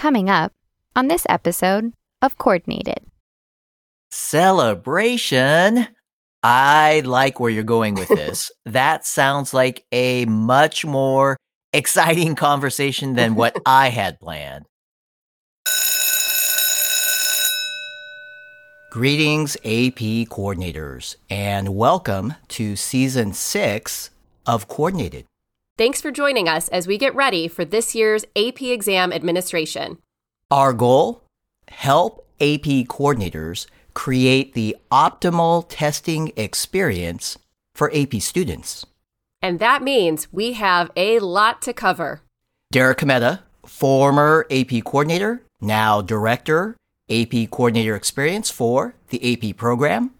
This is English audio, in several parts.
Coming up on this episode of Coordinated. Celebration. I like where you're going with this. that sounds like a much more exciting conversation than what I had planned. Greetings, AP coordinators, and welcome to season six of Coordinated. Thanks for joining us as we get ready for this year's AP exam administration. Our goal help AP coordinators create the optimal testing experience for AP students. And that means we have a lot to cover. Derek Cometa, former AP coordinator, now director, AP coordinator experience for the AP program.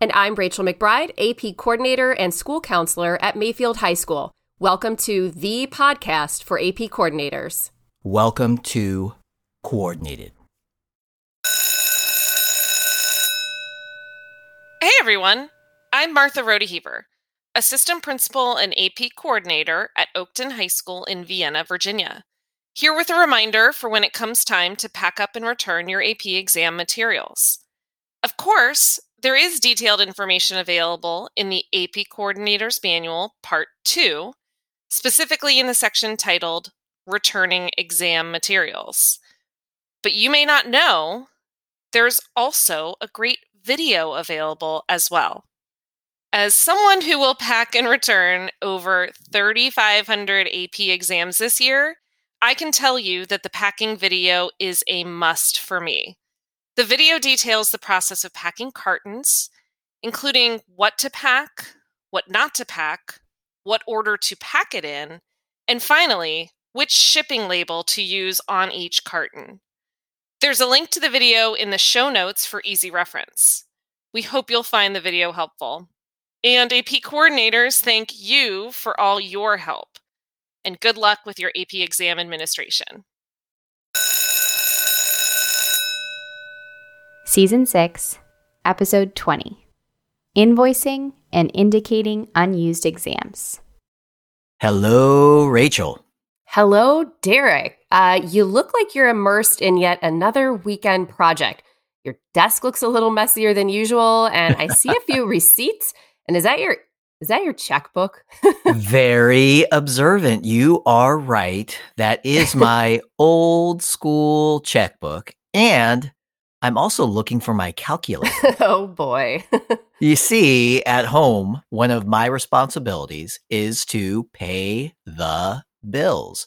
And I'm Rachel McBride, AP coordinator and school counselor at Mayfield High School. Welcome to the podcast for AP coordinators. Welcome to Coordinated. Hey everyone, I'm Martha Rodeheaver, Assistant Principal and AP Coordinator at Oakton High School in Vienna, Virginia. Here with a reminder for when it comes time to pack up and return your AP exam materials. Of course, there is detailed information available in the AP Coordinator's Manual, Part 2, specifically in the section titled Returning Exam Materials. But you may not know there's also a great video available as well. As someone who will pack and return over 3,500 AP exams this year, I can tell you that the packing video is a must for me. The video details the process of packing cartons, including what to pack, what not to pack, what order to pack it in, and finally, which shipping label to use on each carton. There's a link to the video in the show notes for easy reference. We hope you'll find the video helpful. And AP coordinators thank you for all your help. And good luck with your AP exam administration. Season 6, Episode 20 Invoicing and Indicating Unused Exams. Hello, Rachel. Hello, Derek. Uh, you look like you're immersed in yet another weekend project. Your desk looks a little messier than usual, and I see a few receipts. And is that your is that your checkbook? Very observant. You are right. That is my old school checkbook. And I'm also looking for my calculator. oh boy. you see, at home, one of my responsibilities is to pay the bills,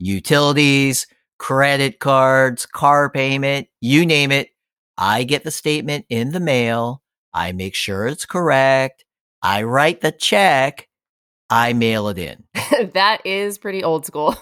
utilities, credit cards, car payment, you name it. I get the statement in the mail. I make sure it's correct. I write the check. I mail it in. that is pretty old school.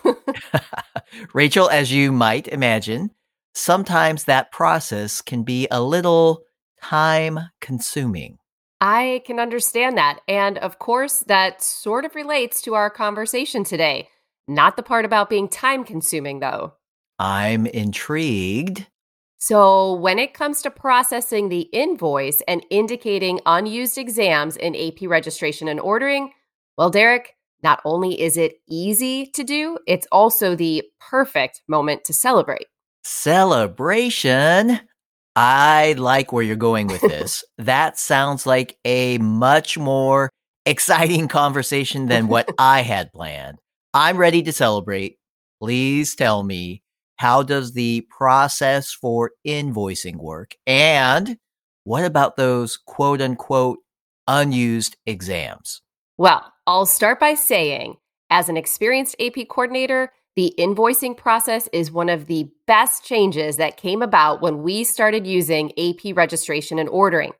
Rachel, as you might imagine, sometimes that process can be a little time consuming. I can understand that. And of course, that sort of relates to our conversation today. Not the part about being time consuming, though. I'm intrigued. So, when it comes to processing the invoice and indicating unused exams in AP registration and ordering, well, Derek, not only is it easy to do, it's also the perfect moment to celebrate. Celebration. I like where you're going with this. that sounds like a much more exciting conversation than what I had planned. I'm ready to celebrate. Please tell me how does the process for invoicing work? And what about those quote unquote unused exams? Well, I'll start by saying, as an experienced AP coordinator, the invoicing process is one of the best changes that came about when we started using AP registration and ordering.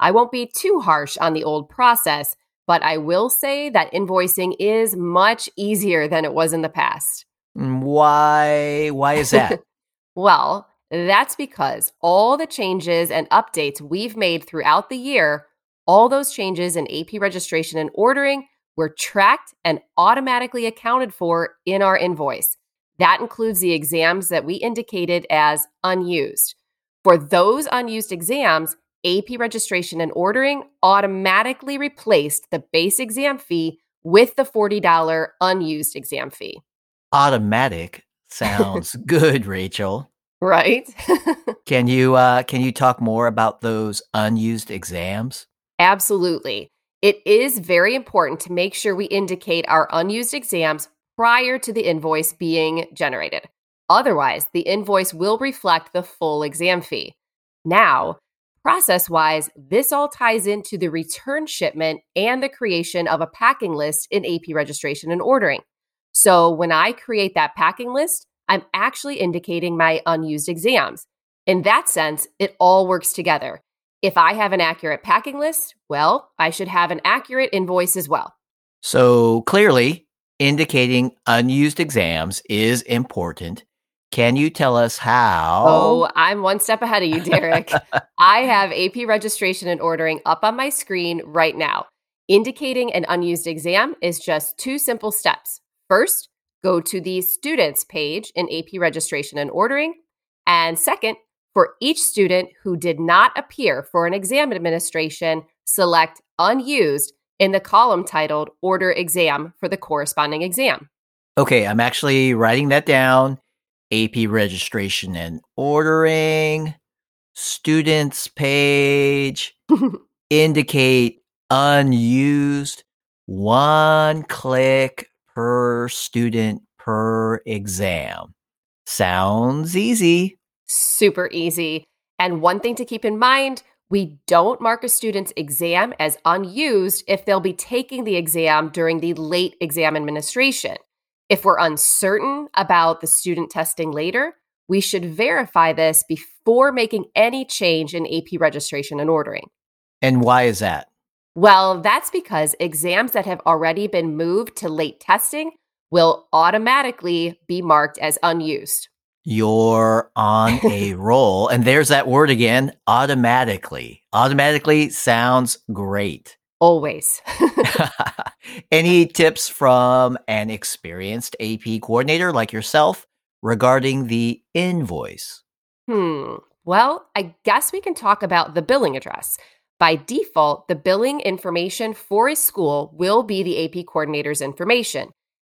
I won't be too harsh on the old process, but I will say that invoicing is much easier than it was in the past. Mm, why why is that? well, that's because all the changes and updates we've made throughout the year, all those changes in AP registration and ordering were tracked and automatically accounted for in our invoice. That includes the exams that we indicated as unused. For those unused exams, AP registration and ordering automatically replaced the base exam fee with the $40 unused exam fee. Automatic Sounds good, Rachel. Right? Can you uh, can you talk more about those unused exams? Absolutely. It is very important to make sure we indicate our unused exams prior to the invoice being generated. Otherwise, the invoice will reflect the full exam fee. Now, process wise, this all ties into the return shipment and the creation of a packing list in AP registration and ordering. So when I create that packing list, I'm actually indicating my unused exams. In that sense, it all works together. If I have an accurate packing list, well, I should have an accurate invoice as well. So clearly, indicating unused exams is important. Can you tell us how? Oh, I'm one step ahead of you, Derek. I have AP registration and ordering up on my screen right now. Indicating an unused exam is just two simple steps. First, go to the students page in AP registration and ordering. And second, for each student who did not appear for an exam administration, select unused in the column titled Order Exam for the corresponding exam. Okay, I'm actually writing that down. AP registration and ordering, students page, indicate unused, one click per student per exam. Sounds easy. Super easy. And one thing to keep in mind we don't mark a student's exam as unused if they'll be taking the exam during the late exam administration. If we're uncertain about the student testing later, we should verify this before making any change in AP registration and ordering. And why is that? Well, that's because exams that have already been moved to late testing will automatically be marked as unused. You're on a roll. And there's that word again automatically. Automatically sounds great. Always. Any tips from an experienced AP coordinator like yourself regarding the invoice? Hmm. Well, I guess we can talk about the billing address. By default, the billing information for a school will be the AP coordinator's information.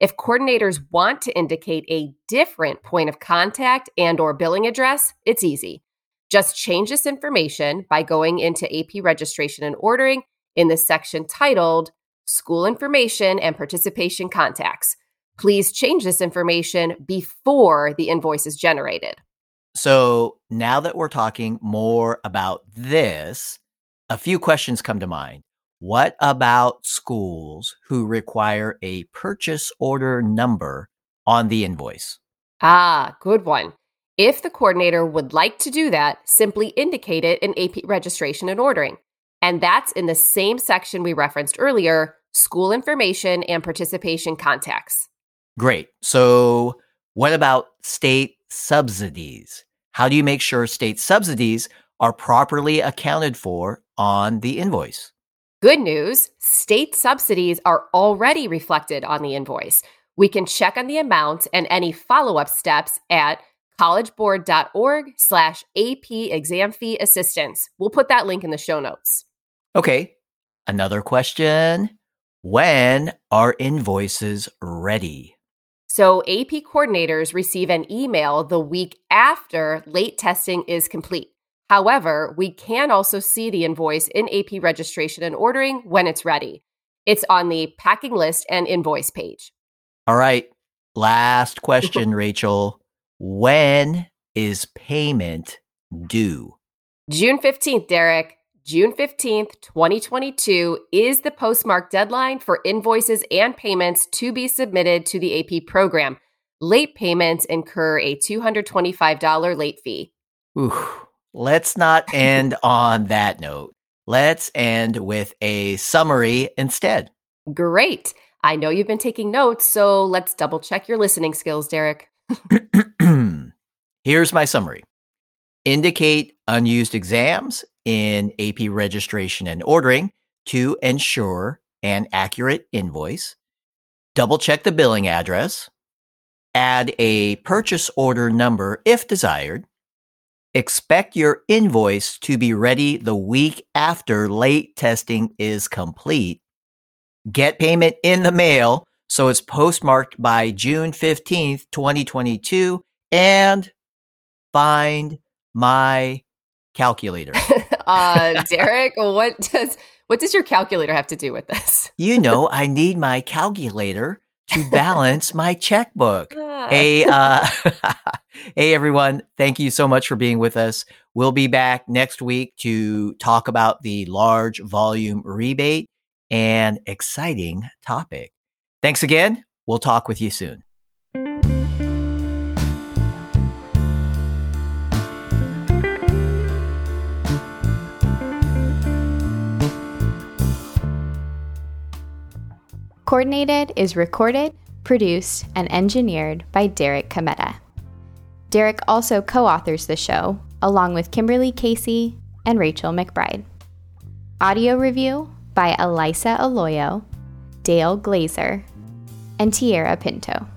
If coordinators want to indicate a different point of contact and or billing address, it's easy. Just change this information by going into AP registration and ordering in the section titled School Information and Participation Contacts. Please change this information before the invoice is generated. So now that we're talking more about this, a few questions come to mind. What about schools who require a purchase order number on the invoice? Ah, good one. If the coordinator would like to do that, simply indicate it in AP registration and ordering. And that's in the same section we referenced earlier school information and participation contacts. Great. So, what about state subsidies? How do you make sure state subsidies are properly accounted for on the invoice? Good news state subsidies are already reflected on the invoice. We can check on the amount and any follow up steps at collegeboard.org slash AP exam fee assistance. We'll put that link in the show notes. Okay. Another question When are invoices ready? So, AP coordinators receive an email the week after late testing is complete. However, we can also see the invoice in AP registration and ordering when it's ready. It's on the packing list and invoice page. All right. Last question, Rachel. When is payment due? June 15th, Derek. June 15th, 2022 is the postmark deadline for invoices and payments to be submitted to the AP program. Late payments incur a $225 late fee. Ooh, Let's not end on that note. Let's end with a summary instead. Great. I know you've been taking notes, so let's double check your listening skills, Derek. Here's my summary Indicate unused exams in AP registration and ordering to ensure an accurate invoice. Double check the billing address. Add a purchase order number if desired Expect your invoice to be ready the week after late testing is complete. Get payment in the mail So it's postmarked by June 15th, 2022. And find my calculator. uh, Derek, what does what does your calculator have to do with this? You know, I need my calculator to balance my checkbook. Hey, uh, hey everyone! Thank you so much for being with us. We'll be back next week to talk about the large volume rebate and exciting topic. Thanks again. We'll talk with you soon. Coordinated is recorded, produced, and engineered by Derek Cometa. Derek also co authors the show, along with Kimberly Casey and Rachel McBride. Audio review by Elisa Aloyo, Dale Glazer, and Tierra Pinto.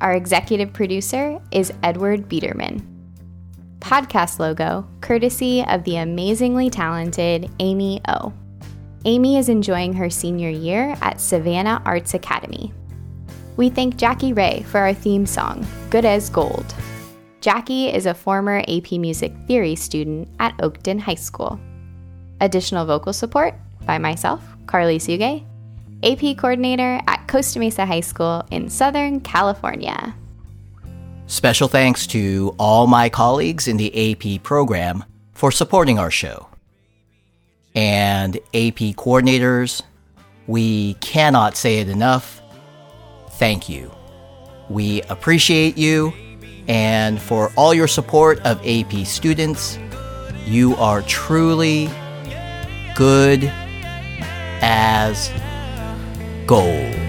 Our executive producer is Edward Biederman. Podcast logo courtesy of the amazingly talented Amy O. Amy is enjoying her senior year at Savannah Arts Academy. We thank Jackie Ray for our theme song, Good as Gold. Jackie is a former AP Music Theory student at Oakton High School. Additional vocal support by myself, Carly Suge, AP coordinator at Costa Mesa High School in Southern California. Special thanks to all my colleagues in the AP program for supporting our show. And AP coordinators, we cannot say it enough. Thank you. We appreciate you. And for all your support of AP students, you are truly good as gold.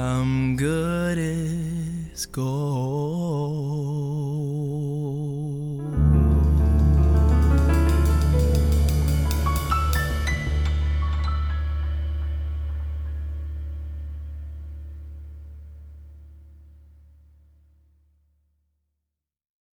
I'm good as gold.